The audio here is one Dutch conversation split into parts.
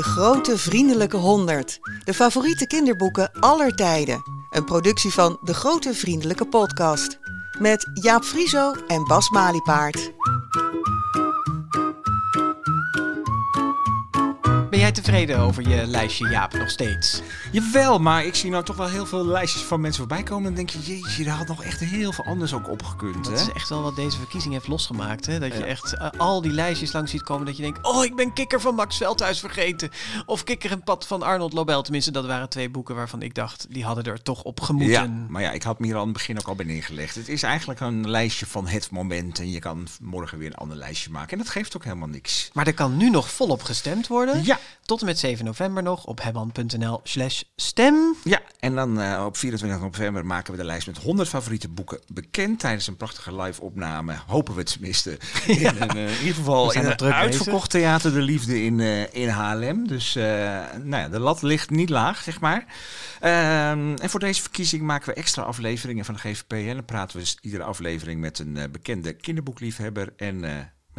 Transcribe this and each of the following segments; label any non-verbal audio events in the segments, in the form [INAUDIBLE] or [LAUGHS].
De Grote Vriendelijke Honderd. De favoriete kinderboeken aller tijden. Een productie van De Grote Vriendelijke Podcast. Met Jaap Frieso en Bas Maliepaard. Jij tevreden over je lijstje, Jaap, nog steeds? Jawel, maar ik zie nou toch wel heel veel lijstjes van mensen voorbij komen. En dan denk je, jeetje, daar had nog echt heel veel anders ook opgekund. Dat Hè? is echt wel wat deze verkiezing heeft losgemaakt. Hè? Dat je echt eh, al die lijstjes langs ziet komen. Dat je denkt, oh, ik ben Kikker van Max Veldhuis vergeten. Of Kikker en Pad van Arnold Lobel. Tenminste, dat waren twee boeken waarvan ik dacht, die hadden er toch op gemoeten. Ja, maar ja, ik had me hier aan het begin ook al bij neergelegd. Het is eigenlijk een lijstje van het moment. En je kan morgen weer een ander lijstje maken. En dat geeft ook helemaal niks. Maar er kan nu nog volop gestemd worden. Ja. Tot en met 7 november nog op hebban.nl slash stem. Ja, en dan eh, op 24 november maken we de lijst met 100 favoriete boeken bekend. Tijdens een prachtige live opname, hopen we tenminste. [LAUGHS] In, een, eh, in ieder geval in een druk uitverkocht theater De Liefde in, eh, in Haarlem. Dus nou ja, de lat ligt niet laag, zeg maar. Ehm, en voor deze verkiezing maken we extra afleveringen van de GVP. En dan praten we dus iedere aflevering met een bekende kinderboekliefhebber. En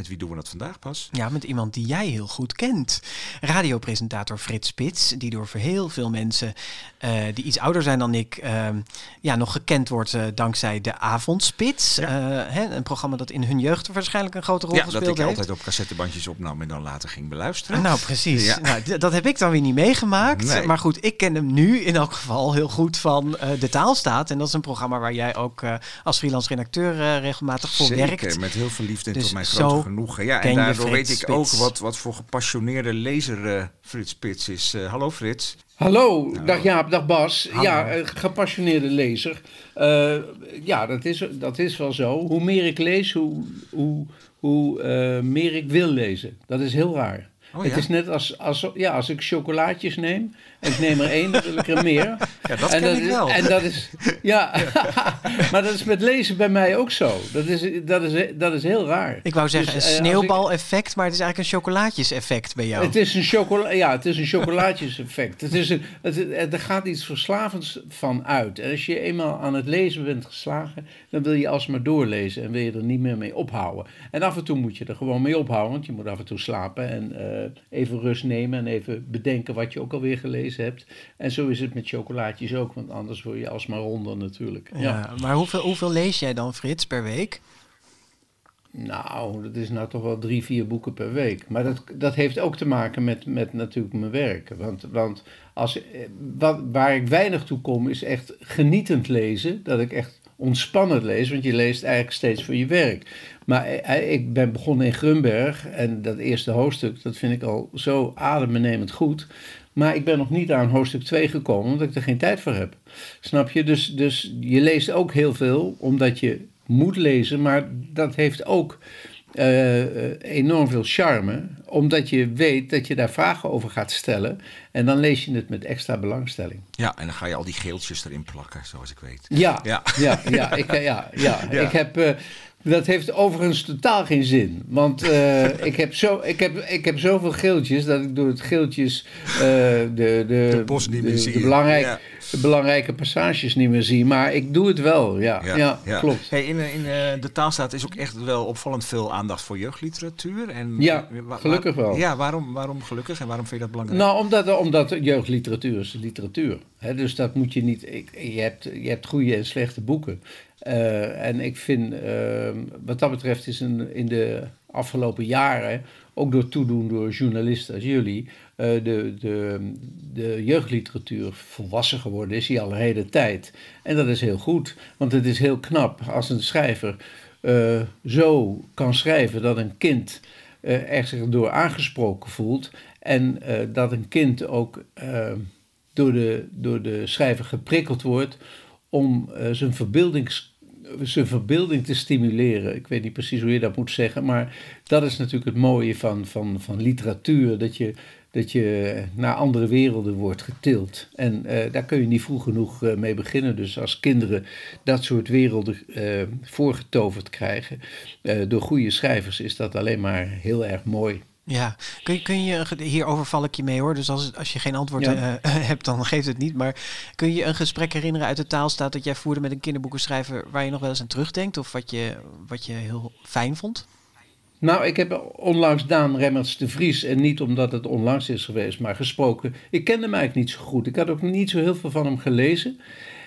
met wie doen we dat vandaag pas? Ja, met iemand die jij heel goed kent. Radiopresentator Frits Spits, die door heel veel mensen eh, die iets ouder zijn dan ik, ehm, ja, nog gekend wordt eh, dankzij de Avondspits. Eh, hè, een programma dat in hun jeugd waarschijnlijk een grote rol Ja, dat gespeeld ik heeft. altijd op cassettebandjes opnam en dan later ging beluisteren. Nou, precies. Ja. Nou, dat heb ik dan weer niet meegemaakt. Nee. Maar goed, ik ken hem nu in elk geval heel goed van De Taalstaat. En dat is een programma waar jij ook als freelance redacteur regelmatig voor Zeker, werkt. met heel veel liefde en Dus tot mijn grote genoegen. Ja, ken en daardoor Frits weet ik ook wat, wat voor gepassioneerde lezer eh, Frits Spits is. Eh, hallo Frits. Hallo, dag Jaap, dag Bas. Hallo. Ja, eh, gepassioneerde lezer. Eh, ja, dat is, dat is wel zo. Hoe meer ik lees, hoe, hoe, hoe meer ik wil lezen. Dat is heel raar. Oh, Het ja? is net als, als, ja, als ik chocolaatjes neem ik neem er één, dan wil ik er meer. Ja, dat en ken dat ik is, wel. En dat is, ja, [LAUGHS] maar dat is met lezen bij mij ook zo. Dat is, dat is, dat is heel raar. Ik wou zeggen Dus, een eh, sneeuwbaleffect, maar het is eigenlijk een chocolaatjes-effect bij jou. Het is een, chocola ja, het is een chocolaatjes-effect. Het is een, het, het- er gaat iets verslavends van uit. En als je eenmaal aan het lezen bent geslagen, dan wil je alsmaar doorlezen en wil je er niet meer mee ophouden. En af en toe moet je er gewoon mee ophouden, want je moet af en toe slapen en eh, even rust nemen en even bedenken wat je ook alweer gelezen hebt. En zo is het met chocolaatjes ook, want anders word je alsmaar ronder natuurlijk. ja. Ja. maar hoeveel, hoeveel lees jij dan, Frits, per week? Nou, dat is nou toch wel drie, vier boeken per week. Maar dat, dat heeft ook te maken met, met natuurlijk mijn werk. Want, want als, eh, wat, waar ik weinig toe kom, is echt genietend lezen. Dat ik echt ontspannend lees, want je leest eigenlijk steeds voor je werk. Maar eh, ik ben begonnen in Grunberg en dat eerste hoofdstuk, dat vind ik al zo adembenemend goed. Maar ik ben nog niet aan hoofdstuk 2 gekomen, omdat ik er geen tijd voor heb. Snap je? Dus, dus je leest ook heel veel, omdat je moet lezen, maar dat heeft ook enorm veel charme, omdat je weet dat je daar vragen over gaat stellen. En dan lees je het met extra belangstelling. Ja, en dan ga je al die geeltjes erin plakken, zoals ik weet. Ja, [LAUGHS] Ja. ja, ja, ik, eh, ja, ja. [LAUGHS] Ja. ik heb. eh, dat heeft overigens totaal geen zin. Want eh, ik, heb zo, ik, heb, ik heb zoveel geeltjes dat ik door het geeltjes eh, de, de, De bos niet meer de, zie de je. belangrijk, Ja. De belangrijke passages niet meer zie. Maar ik doe het wel, ja. Ja, Ja, ja. klopt. Hey, in in eh, de taalstaat is ook echt wel opvallend veel aandacht voor jeugdliteratuur. En, Ja, gelukkig wel. Ja, waarom, waarom gelukkig en waarom vind je dat belangrijk? Nou, omdat, omdat jeugdliteratuur is literatuur. Hè, dus dat moet je niet. Ik, je, hebt, je hebt goede en slechte boeken. Eh, en ik vind, eh, wat dat betreft, is in, in de afgelopen jaren, ook door toedoen door journalisten als jullie, eh, de, de, de jeugdliteratuur volwassen geworden is, die al een hele tijd. En dat is heel goed, want het is heel knap als een schrijver eh, zo kan schrijven dat een kind er zich door aangesproken voelt. En dat een kind ook eh, door, de, door de schrijver geprikkeld wordt om zijn, verbeeldings, zijn verbeelding te stimuleren. Ik weet niet precies hoe je dat moet zeggen, maar dat is natuurlijk het mooie van, van, van literatuur. Dat je, dat je naar andere werelden wordt getild. En eh, daar kun je niet vroeg genoeg eh, mee beginnen. Dus als kinderen dat soort werelden eh, voorgetoverd krijgen door goede schrijvers, is dat alleen maar heel erg mooi. Ja, kun je, kun je hierover val ik je mee hoor. Dus als, als je geen antwoord Ja. eh, [LAUGHS] hebt, dan geeft het niet. Maar kun je een gesprek herinneren uit de taalstaat dat jij voerde met een kinderboekenschrijver waar je nog wel eens aan terugdenkt? Of wat je, wat je heel fijn vond? Nou, ik heb onlangs Daan Remmerts de Vries, en niet omdat het onlangs is geweest, maar gesproken. Ik kende hem eigenlijk niet zo goed. Ik had ook niet zo heel veel van hem gelezen.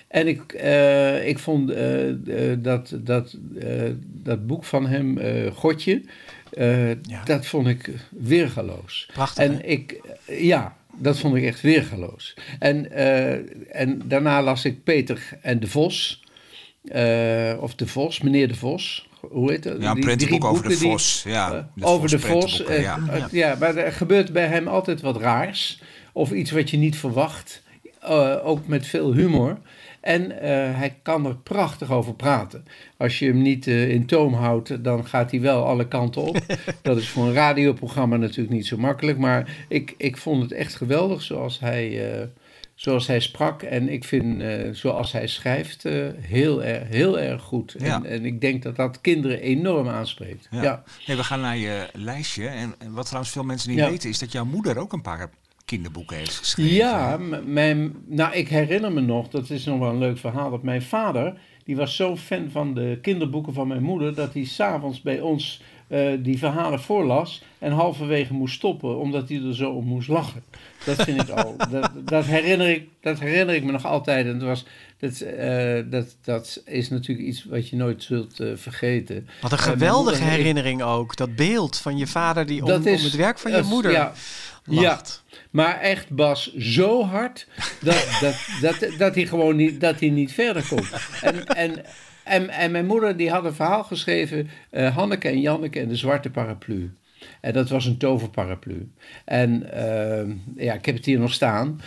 En ik, uh, ik vond uh, dat, dat, dat boek van hem, Godje, ja. dat vond ik weergaloos. Prachtig. En hè? ik, ja, dat vond ik echt weergaloos. En, en daarna las ik Peter en de Vos. of de Vos, meneer de Vos, hoe heet dat? Ja, een prentenboek over de Vos. Die, ja, de over de Vos. Ja. Ja, maar er gebeurt bij hem altijd wat raars. Of iets wat je niet verwacht. Uh, ook met veel humor. En hij kan er prachtig over praten. Als je hem niet in toom houdt, dan gaat hij wel alle kanten op. [LAUGHS] dat is voor een radioprogramma natuurlijk niet zo makkelijk. Maar ik, ik vond het echt geweldig zoals hij zoals hij sprak. En ik vind, zoals hij schrijft, heel, erg, heel erg goed. Ja. En, en, ik denk dat dat kinderen enorm aanspreekt. Ja. ja. Hey, we gaan naar je lijstje. En, en wat trouwens veel mensen niet weten, is dat jouw moeder ook een paar kinderboeken heeft geschreven. Ja, mijn, nou, ik herinner me nog, dat is nog wel een leuk verhaal, dat mijn vader, die was zo fan van de kinderboeken van mijn moeder, dat hij s'avonds bij ons uh, die verhalen voorlas en halverwege moest stoppen omdat hij er zo om moest lachen. Dat vind ik al. [LAUGHS] Dat, dat, herinner ik, dat herinner ik me nog altijd. En het was, dat, uh, dat, dat is natuurlijk iets wat je nooit zult uh, vergeten. Wat een geweldige herinnering ook. Dat beeld van je vader die om, is, om het werk van je moeder ja, lacht. Ja, maar echt Bas, zo hard dat, [LAUGHS] dat, dat, dat, hij gewoon niet, dat hij niet verder komt. En, en, en, en mijn moeder die had een verhaal geschreven, uh, Hanneke en Janneke en de zwarte paraplu. En dat was een toverparaplu. En uh, ja, ik heb het hier nog staan.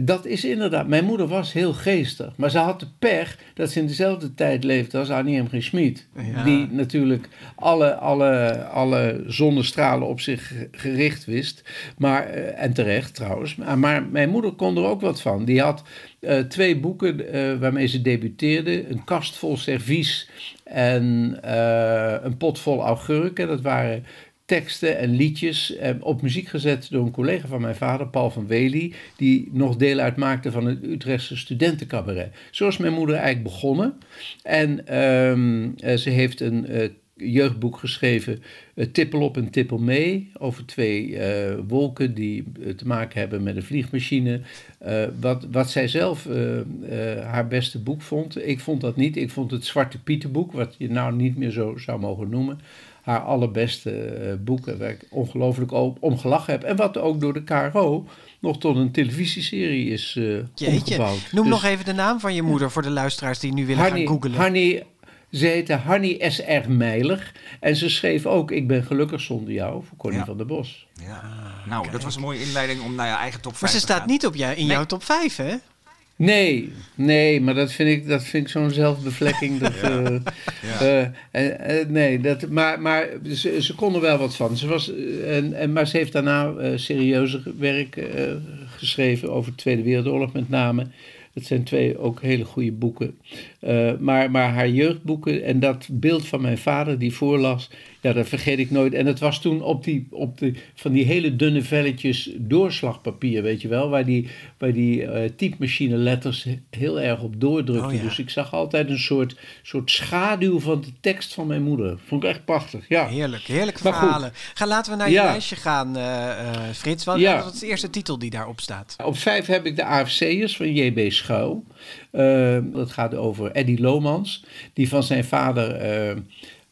Dat is inderdaad, mijn moeder was heel geestig, maar ze had de pech dat ze in dezelfde tijd leefde als Annie M. G. Schmid. Ja. Die natuurlijk alle, alle, alle zonnestralen op zich gericht wist. Maar, uh, en terecht trouwens. Maar, maar, mijn moeder kon er ook wat van. Die had uh, twee boeken uh, waarmee ze debuteerde: een kast vol servies en een pot vol augurken. Dat waren teksten en liedjes eh, op muziek gezet door een collega van mijn vader, Paul van Wely, die nog deel uitmaakte van het Utrechtse studentencabaret. Zo is mijn moeder eigenlijk begonnen. En um, uh, ze heeft een uh, jeugdboek geschreven, uh, Tippel op en Tippel mee, over twee wolken die te maken hebben met een vliegmachine. wat, wat zij zelf haar beste boek vond. Ik vond dat niet. Ik vond het Zwarte Pietenboek, wat je nou niet meer zo zou mogen noemen haar allerbeste uh, boeken, waar ik ongelooflijk om gelachen heb. En wat ook door de KRO nog tot een televisieserie is uh, omgebouwd. Noem dus, nog even de naam van je moeder voor de luisteraars die nu willen gaan googlen. Hanny, ze heette Hanny S.R. Meiler. En ze schreef ook Ik ben gelukkig zonder jou voor Connie ja. van der Bos. Ja, nou, Kijk. dat was een mooie inleiding om naar je eigen top 5 Maar ze staat niet op jou, in nee. jouw top 5, hè? Nee, nee, maar dat vind ik, dat vind ik zo'n zelfbevlekking. [LAUGHS] Dat, ja. Uh, ja. uh, uh, nee, dat, maar, maar ze, ze kon er wel wat van. Ze was, en, en, maar ze heeft daarna serieuzer werk geschreven over de Tweede Wereldoorlog met name. Het zijn twee ook hele goede boeken. Maar, maar haar jeugdboeken en dat beeld van mijn vader die voorlas, ja, dat vergeet ik nooit. En het was toen op die, op van die hele dunne velletjes doorslagpapier, weet je wel, waar die, waar die uh, typemachine letters heel erg op doordrukte. Oh, ja. Dus ik zag altijd een soort, soort schaduw van de tekst van mijn moeder. Vond ik echt prachtig, ja. Heerlijk, heerlijke verhalen. Ga, laten we naar je ja. lijstje gaan, uh, Frits. Wat, ja. wat is de eerste titel die daarop staat? Op vijf heb ik de AFC'ers van J.B. Schuil. dat gaat over Eddie Lomans, die van zijn vader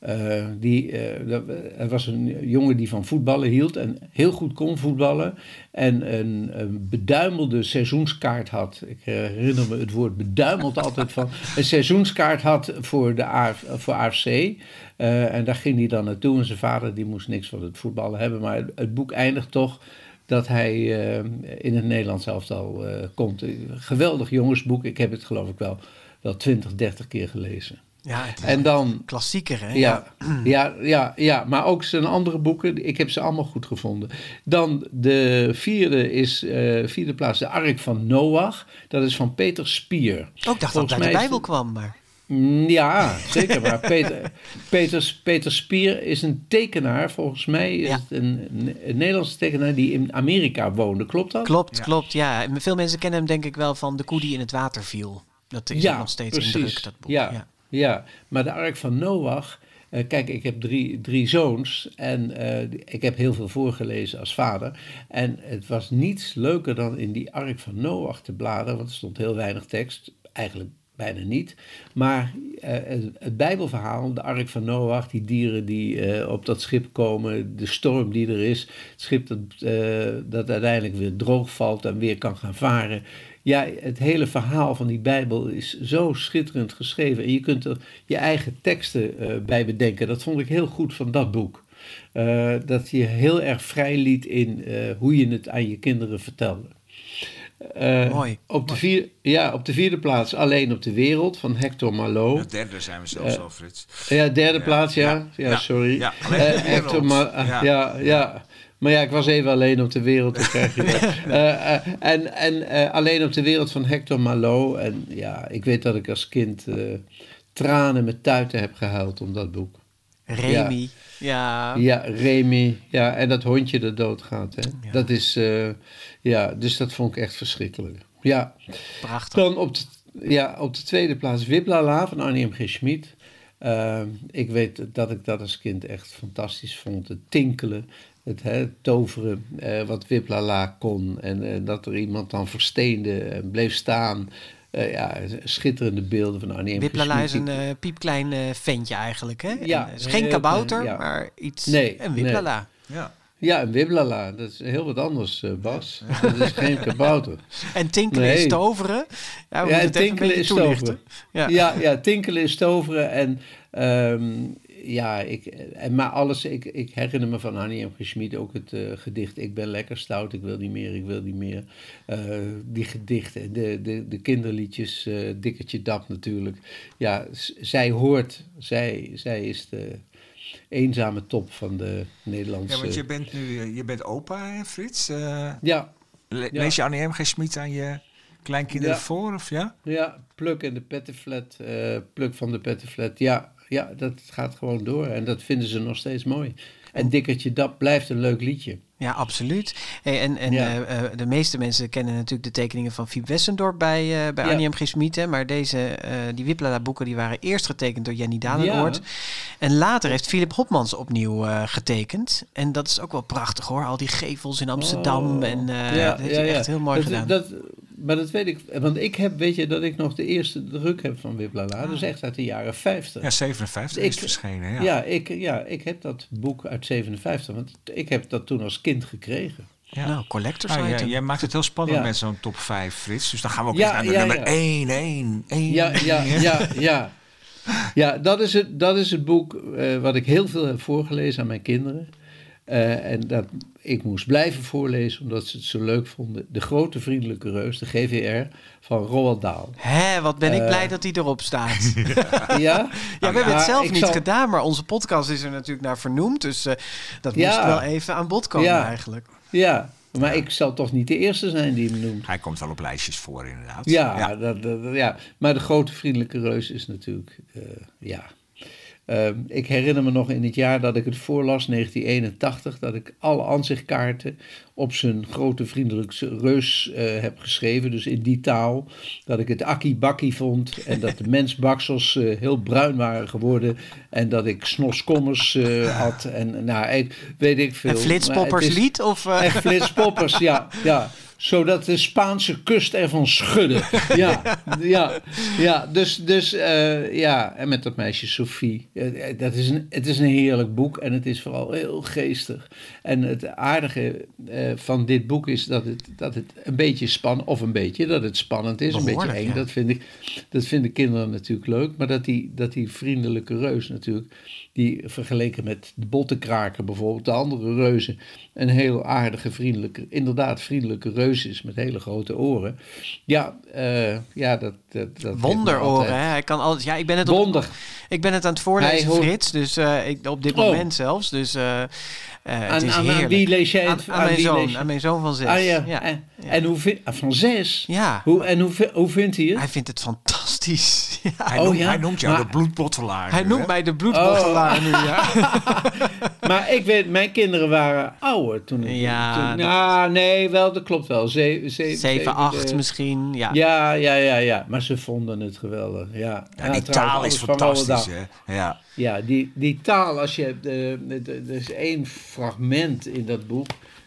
uh, die, uh, er was een jongen die van voetballen hield en heel goed kon voetballen. En een, een beduimelde seizoenskaart had. Ik herinner me het woord beduimeld altijd van. Een seizoenskaart had voor, de voor AFC. En daar ging hij dan naartoe. En zijn vader die moest niks van het voetballen hebben. Maar het, het boek eindigt toch dat hij in het Nederlands elftal komt. Geweldig jongensboek. Ik heb het geloof ik wel, wel 20, 30 keer gelezen. Ja, en dan klassieker, hè? Ja, ja, ja, ja, maar ook zijn andere boeken. Ik heb ze allemaal goed gevonden. Dan de vierde is uh, vierde plaats de Ark van Noach. Dat is van Peter Spier. Ook dacht dat uit de Bijbel kwam, maar. Mm, ja, zeker. Maar Peter, [LAUGHS] Peter, Peter Spier is een tekenaar. Volgens mij is ja. het een, een, Nederlandse tekenaar die in Amerika woonde. Klopt dat? Klopt, ja. klopt. Ja, veel mensen kennen hem denk ik wel van de koe die in het water viel. Dat is ja, nog steeds precies. in druk, dat boek. Ja. ja. Ja, maar de ark van Noach, Eh, kijk, ik heb drie, drie zoons en eh, ik heb heel veel voorgelezen als vader. En het was niets leuker dan in die Ark van Noach te bladeren, want er stond heel weinig tekst, eigenlijk bijna niet. Maar uh, het, Bijbelverhaal, de Ark van Noach, die dieren die op dat schip komen, de storm die er is, het schip dat, dat uiteindelijk weer droog valt en weer kan gaan varen. Ja, het hele verhaal van die Bijbel is zo schitterend geschreven. En je kunt er je eigen teksten uh, bij bedenken. Dat vond ik heel goed van dat boek. Uh, dat je heel erg vrij liet in uh, hoe je het aan je kinderen vertelde. Mooi. Op de, vier, ja, op de vierde plaats Alleen op de Wereld van Hector Malot. De derde zijn we zelfs al, Frits. Ja, derde ja, plaats, ja. Ja, ja sorry. Ja, Hector Ma ja, ja. Maar ja, ik was even alleen op de wereld. krijg je [LAUGHS] uh, en en uh, alleen op de wereld van Hector Malot. En ja, ik weet dat ik als kind tranen met tuiten heb gehuild om dat boek. Remy, ja. Ja, ja Remy. Ja, en dat hondje dat doodgaat. Hè. Ja. Dat is, ja, dus dat vond ik echt verschrikkelijk. Ja. Prachtig. Dan op de, ja, op de tweede plaats Wiplala van Arnie M. G. Schmid. Uh, ik weet dat ik dat als kind echt fantastisch vond. Het tinkelen, het hè, toveren, uh, wat Wiplala kon. En uh, dat er iemand dan versteende en bleef staan. ja, schitterende beelden van Arnie. Wiplala is een piepklein ventje eigenlijk, hè? Ja. Het is geen kabouter, ja. maar iets... Nee, een Wiplala. Nee. Ja. Ja, een wiblala, dat is heel wat anders, uh, Bas. [LAUGHS] Dat is geen kabouter. En tinkelen nee. is toveren. Ja, ja en tinkelen is toveren. Ja. ja. Ja, tinkelen is toveren. En um, ja, ik, en, maar alles, ik, ik herinner me van Annie M. Schmid ook het uh, gedicht Ik ben lekker stout, ik wil niet meer, ik wil niet meer. Uh, die gedichten, de, de, de kinderliedjes, uh, Dikkertje Dap natuurlijk. Ja, zij hoort, zij, zij is de eenzame top van de Nederlandse... Ja, want je bent nu, je bent opa, hè, Frits? ja. Le lees je Annie M. G. Schmid aan je kleinkinderen ja. voor, of ja? Ja, Pluk en de Pettenflat, Pluk van de Pettenflat, ja ja, dat gaat gewoon door. En dat vinden ze nog steeds mooi. En Dikkertje Dap blijft een leuk liedje. Ja, absoluut. Hey, en en ja. uh, de meeste mensen kennen natuurlijk de tekeningen van Fiep Wessendorp bij, uh, bij ja. Annie M. Maar deze, uh, die Wiplala boeken die waren eerst getekend door Jenny Dalenoord. Ja. En later heeft Philip Hopmans opnieuw getekend. En dat is ook wel prachtig hoor. Al die gevels in Amsterdam. Oh. En ja, dat is echt heel mooi dat, gedaan. Dat, maar dat weet ik, want ik heb, weet je, dat ik nog de eerste druk heb van Wiplala. Ah. Dus echt uit de jaren 50. Ja, 57 ik, is verschenen, ja. Ja ik, ja, ik heb dat boek uit 57, want ik heb dat toen als kind gekregen. Ja. Nou, collectors ah, item. Jij maakt het heel spannend ja. met zo'n top 5, Frits. Dus dan gaan we ook ja, naar ja, nummer 1, 1, 1. Ja, ja, [LAUGHS] ja, ja. Ja, dat is het, dat is het boek uh, wat ik heel veel heb voorgelezen aan mijn kinderen. Uh, en dat, ik moest blijven voorlezen omdat ze het zo leuk vonden. De Grote Vriendelijke Reus, de GVR, van Roald Dahl. Hé, wat ben ik uh, blij dat die erop staat. [LAUGHS] ja? ja, we hebben het zelf niet zal... gedaan, maar onze podcast is er natuurlijk naar vernoemd. Dus uh, dat ja. moest wel even aan bod komen ja. eigenlijk. Ja, maar ik zal toch niet de eerste zijn die hem noemt. Hij komt wel op lijstjes voor, inderdaad. Ja, ja. Dat, dat, ja. maar de Grote Vriendelijke Reus is natuurlijk, ja... Uh, ik herinner me nog in het jaar dat ik het voorlas, 1981, dat ik alle aanzichtkaarten op zijn grote vriendelijke reus uh, heb geschreven. Dus in die taal. Dat ik het akkie-bakkie vond. En dat de mensbaksels uh, heel bruin waren geworden. En dat ik snoskommers had. En nou, ik, weet ik veel. En flitspoppers lied? Of, En flitspoppers, ja. ja zodat de Spaanse kust ervan schudde. Ja, [LAUGHS] ja, ja. Dus, dus uh, ja, en met dat meisje Sophie. Uh, dat is een, het is een heerlijk boek en het is vooral heel geestig. En het aardige uh, van dit boek is dat het, dat het een beetje spannend, of een beetje, dat het spannend is, Behoorlijk, een beetje eng. Ja. Dat, vind ik, dat vinden kinderen natuurlijk leuk, maar dat die, dat die vriendelijke reus natuurlijk, die vergeleken met de bottenkraker bijvoorbeeld, de andere reuzen, een heel aardige, vriendelijke, inderdaad vriendelijke reus is met hele grote oren. Ja, uh, ja dat, dat, dat Wonderoren, hè? Hij kan alles. Ja, ik ben het op, Wonder. Ik ben het aan het voorlezen, hoort... Frits. Dus uh, ik, op dit moment oh. zelfs. Dus uh, het aan, is aan, aan wie lees jij het? Aan, aan, mijn zoon, aan mijn zoon van zes. Ah, ja. ja. En, en hoe vind, van zes? Ja. Hoe, en hoe, hoe vindt hij het? Hij vindt het fantastisch. Fantastisch. [LAUGHS] Ja. Hij, Oh noemt, ja? hij noemt jou Maar- de bloedbottelaar. Hij nu, noemt hè? mij de bloedbottelaar nu, ja. [LAUGHS] Maar ik weet, mijn kinderen waren ouder toen ik... Ja, toen- dat- nou, nee, wel, dat klopt wel. Ze, ze, 7, 8 zeven, misschien, ja. Ja, ja, ja, ja. Maar ze vonden het geweldig, ja. Ja, die trouwens, taal is fantastisch, hè? Ja. Ja, die, die taal, als je... eh, er is één fragment in dat boek.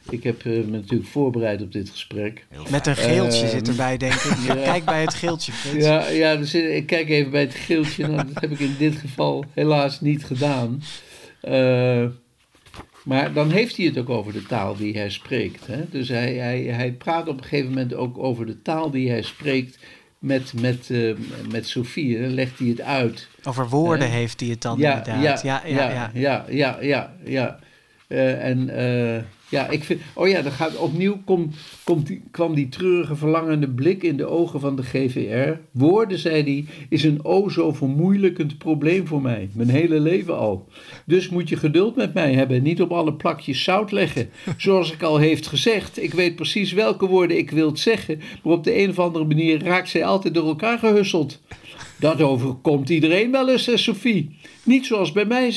Ik heb eh, me natuurlijk voorbereid op dit gesprek. Met een geeltje Ehm, zit erbij, denk ik. [LAUGHS] ja. Kijk bij het geeltje, Frits. Ja, ja dus ik kijk even bij het geeltje. Nou, dat heb ik in dit geval helaas niet gedaan. Eh, maar dan heeft hij het ook over de taal die hij spreekt. Hè? Dus hij, hij, hij praat op een gegeven moment ook over de taal die hij spreekt met, met, eh, met Sofie. Dan legt hij het uit. Over woorden heeft hij het dan ja, inderdaad. ja, Ja, ja, ja. ja, ja, ja, ja. Eh, en eh, ja, ik vind. Oh ja, dan gaat opnieuw komt, komt die, kwam die treurige, verlangende blik in de ogen van de GVR. Woorden, zei hij, is een o zo vermoeilijkend probleem voor mij. Mijn hele leven al. Dus moet je geduld met mij hebben. Niet op alle plakjes zout leggen. [LAUGHS] Zoals ik al heeft gezegd, ik weet precies welke woorden ik wil zeggen. Maar op de een of andere manier raakt zij altijd door elkaar gehusseld. Dat overkomt iedereen wel eens, Sophie. Niet zoals bij mij,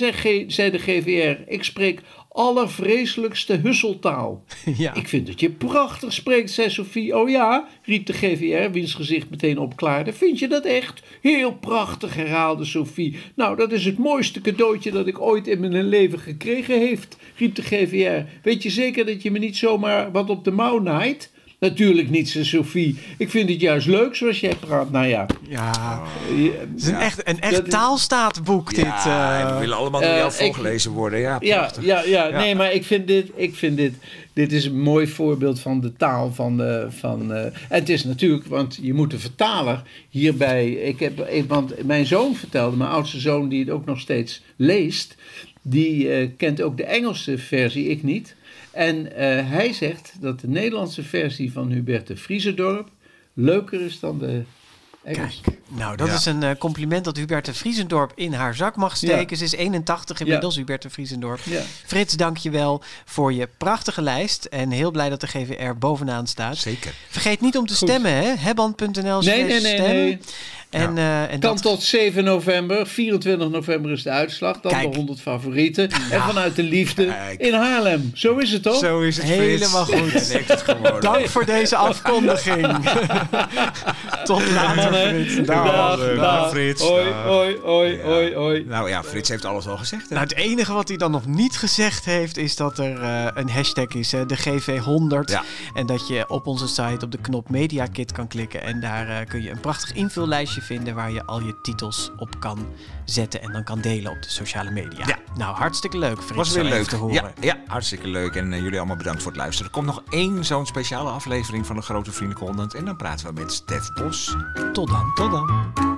zei de GVR. Ik spreek allervreselijkste husseltaal. [LAUGHS] Ja. Ik vind dat je prachtig spreekt, zei Sophie. Oh ja, riep de GVR, wiens gezicht meteen opklaarde. Vind je dat echt? Heel prachtig, herhaalde Sophie. Nou, dat is het mooiste cadeautje dat ik ooit in mijn leven gekregen heeft, riep de GVR. Weet je zeker dat je me niet zomaar wat op de mouw naait? Natuurlijk niet, zei Sophie. Ik vind het juist leuk zoals jij praat. Nou ja, Ja, je- het is een echt, een echt is- taalstaatboek, dit. Ja, en eh. we willen allemaal door eh, jou ik- voorgelezen worden. Ja, Ja, prachtig. ja, ja, Ja. nee, maar ik vind dit, ik vind dit, dit is een mooi voorbeeld van de taal van, eh, van eh, en het is natuurlijk, want je moet de vertaler hierbij, ik heb, ik, want mijn zoon vertelde, mijn oudste zoon die het ook nog steeds leest, die eh, kent ook de Engelse versie, ik niet. En eh, hij zegt dat de Nederlandse versie van Huberte Vriezendorp leuker is dan de Engelse. Kijk, nou, dat Ja. is een eh, compliment dat Huberte Vriezendorp in haar zak mag steken. Ja. Ze is 81 inmiddels, Huberte Vriezendorp. Ja. Frits, dank je wel voor je prachtige lijst. En heel blij dat de GVR bovenaan staat. Zeker. Vergeet niet om te Goed. stemmen, hè? Heband.nl Nee, nee, nee, nee. En, eh, en Kan dat... tot 7 november. 24 november is de uitslag. Dan Kijk. de 100 favorieten. En vanuit de liefde Kijk. in Haarlem. Zo is het toch? Zo is het, Helemaal Frits. goed. Dank voor deze afkondiging. [LAUGHS] Tot later, Mannen. Frits. Dag, Dag, dag, dag. Frits. Hoi, hoi, hoi, hoi, hoi. Nou ja, Frits heeft alles al gezegd. Hè? Nou, het enige wat hij dan nog niet gezegd heeft, is dat er eh, een hashtag is, hè, de GV100. Ja. En dat je op onze site op de knop Media Kit kan klikken. En daar eh, kun je een prachtig invullijstje vinden waar je al je titels op kan zetten en dan kan delen op de sociale media. Ja. Nou, hartstikke leuk, Frits. was weer leuk. te horen. Ja, ja, hartstikke leuk. En eh, jullie allemaal bedankt voor het luisteren. Er komt nog één zo'n speciale aflevering van de Grote Vriendelijke 100. En dan praten we met Stef Bos. Tot dan. Tot dan.